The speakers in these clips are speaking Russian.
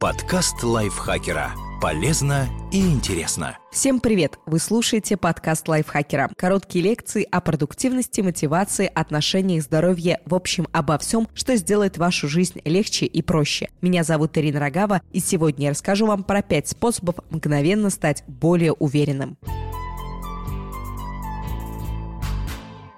Подкаст лайфхакера. Полезно и интересно. Всем привет! Вы слушаете подкаст лайфхакера. Короткие лекции о продуктивности, мотивации, отношениях, здоровье, в общем, обо всем, что сделает вашу жизнь легче и проще. Меня зовут Ирина Рогава, и сегодня я расскажу вам про пять способов мгновенно стать более уверенным.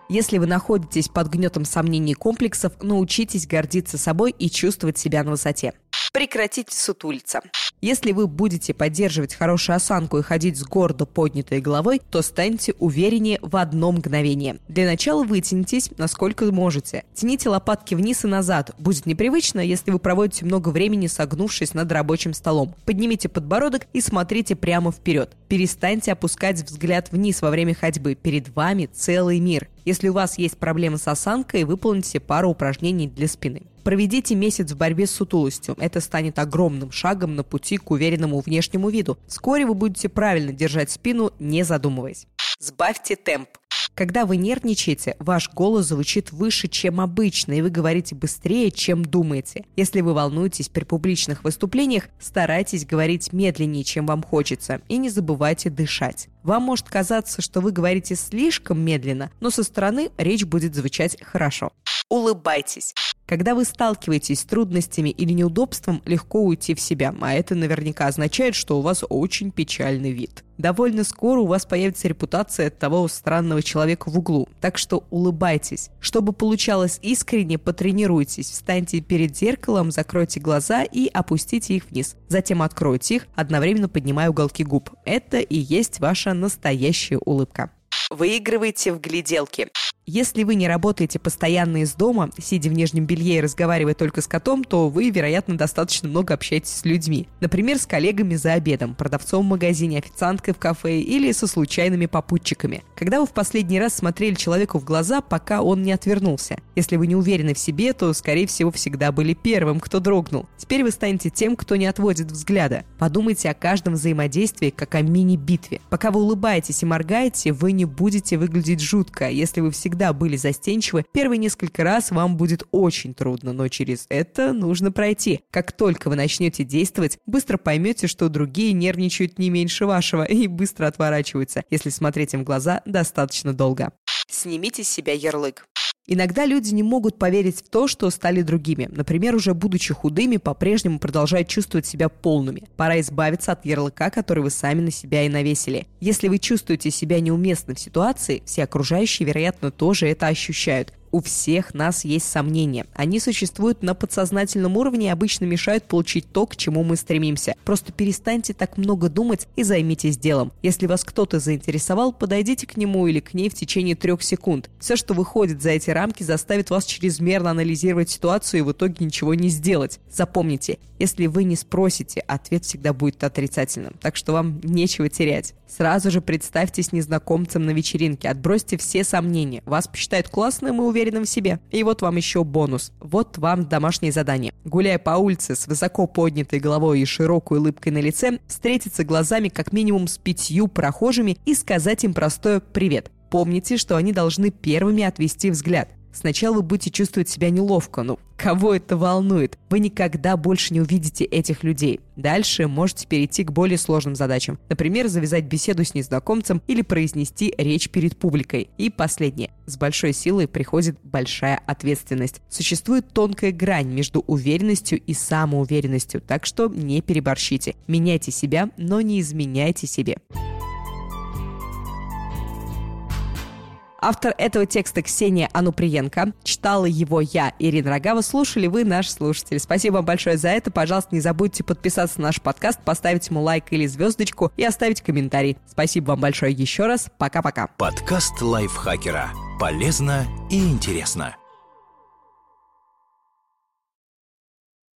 Если вы находитесь под гнетом сомнений и комплексов, научитесь гордиться собой и чувствовать себя на высоте. Прекратите сутулиться. Если вы будете поддерживать хорошую осанку и ходить с гордо поднятой головой, то станьте увереннее в одно мгновение. Для начала вытянитесь, насколько можете. Тяните лопатки вниз и назад. Будет непривычно, если вы проводите много времени согнувшись над рабочим столом. Поднимите подбородок и смотрите прямо вперед. Перестаньте опускать взгляд вниз во время ходьбы. Перед вами целый мир. Если у вас есть проблемы с осанкой, выполните пару упражнений для спины. Проведите месяц в борьбе с сутулостью. Это станет огромным шагом на пути к уверенному внешнему виду. Вскоре вы будете правильно держать спину, не задумываясь. Сбавьте темп. Когда вы нервничаете, ваш голос звучит выше, чем обычно, и вы говорите быстрее, чем думаете. Если вы волнуетесь при публичных выступлениях, старайтесь говорить медленнее, чем вам хочется, и не забывайте дышать. Вам может казаться, что вы говорите слишком медленно, но со стороны речь будет звучать хорошо. Улыбайтесь. Когда вы сталкиваетесь с трудностями или неудобством, легко уйти в себя, а это наверняка означает, что у вас очень печальный вид. Довольно скоро у вас появится репутация того странного человека в углу, так что улыбайтесь. Чтобы получалось искренне, потренируйтесь, встаньте перед зеркалом, закройте глаза и опустите их вниз. Затем откройте их, одновременно поднимая уголки губ. Это и есть ваша настоящая улыбка. Выигрывайте в гляделки. Если вы не работаете постоянно из дома, сидя в нижнем белье и разговаривая только с котом, то вы, вероятно, достаточно много общаетесь с людьми. Например, с коллегами за обедом, продавцом в магазине, официанткой в кафе или со случайными попутчиками. Когда вы в последний раз смотрели человеку в глаза, пока он не отвернулся? Если вы не уверены в себе, то, скорее всего, всегда были первым, кто дрогнул. Теперь вы станете тем, кто не отводит взгляда. Подумайте о каждом взаимодействии, как о мини-битве. Пока вы улыбаетесь и моргаете, вы не будете выглядеть жутко. Если вы всегда всегда были застенчивы, первые несколько раз вам будет очень трудно, но через это нужно пройти. Как только вы начнете действовать, быстро поймете, что другие нервничают не меньше вашего и быстро отворачиваются, если смотреть им в глаза достаточно долго. Снимите с себя ярлык. Иногда люди не могут поверить в то, что стали другими. Например, уже будучи худыми, по-прежнему продолжают чувствовать себя полными. Пора избавиться от ярлыка, который вы сами на себя и навесили. Если вы чувствуете себя неуместно в ситуации, все окружающие, вероятно, тоже это ощущают у всех нас есть сомнения. Они существуют на подсознательном уровне и обычно мешают получить то, к чему мы стремимся. Просто перестаньте так много думать и займитесь делом. Если вас кто-то заинтересовал, подойдите к нему или к ней в течение трех секунд. Все, что выходит за эти рамки, заставит вас чрезмерно анализировать ситуацию и в итоге ничего не сделать. Запомните, если вы не спросите, ответ всегда будет отрицательным, так что вам нечего терять. Сразу же представьтесь незнакомцем на вечеринке, отбросьте все сомнения. Вас посчитают классным и уверенным в себе. И вот вам еще бонус. Вот вам домашнее задание. Гуляя по улице с высоко поднятой головой и широкой улыбкой на лице, встретиться глазами как минимум с пятью прохожими и сказать им простое «привет». Помните, что они должны первыми отвести взгляд. Сначала вы будете чувствовать себя неловко, ну кого это волнует? Вы никогда больше не увидите этих людей. Дальше можете перейти к более сложным задачам. Например, завязать беседу с незнакомцем или произнести речь перед публикой. И последнее. С большой силой приходит большая ответственность. Существует тонкая грань между уверенностью и самоуверенностью, так что не переборщите. Меняйте себя, но не изменяйте себе. Автор этого текста Ксения Ануприенко. Читала его я, Ирина Рогава. Слушали вы, наш слушатель. Спасибо вам большое за это. Пожалуйста, не забудьте подписаться на наш подкаст, поставить ему лайк или звездочку и оставить комментарий. Спасибо вам большое еще раз. Пока-пока. Подкаст лайфхакера. Полезно и интересно.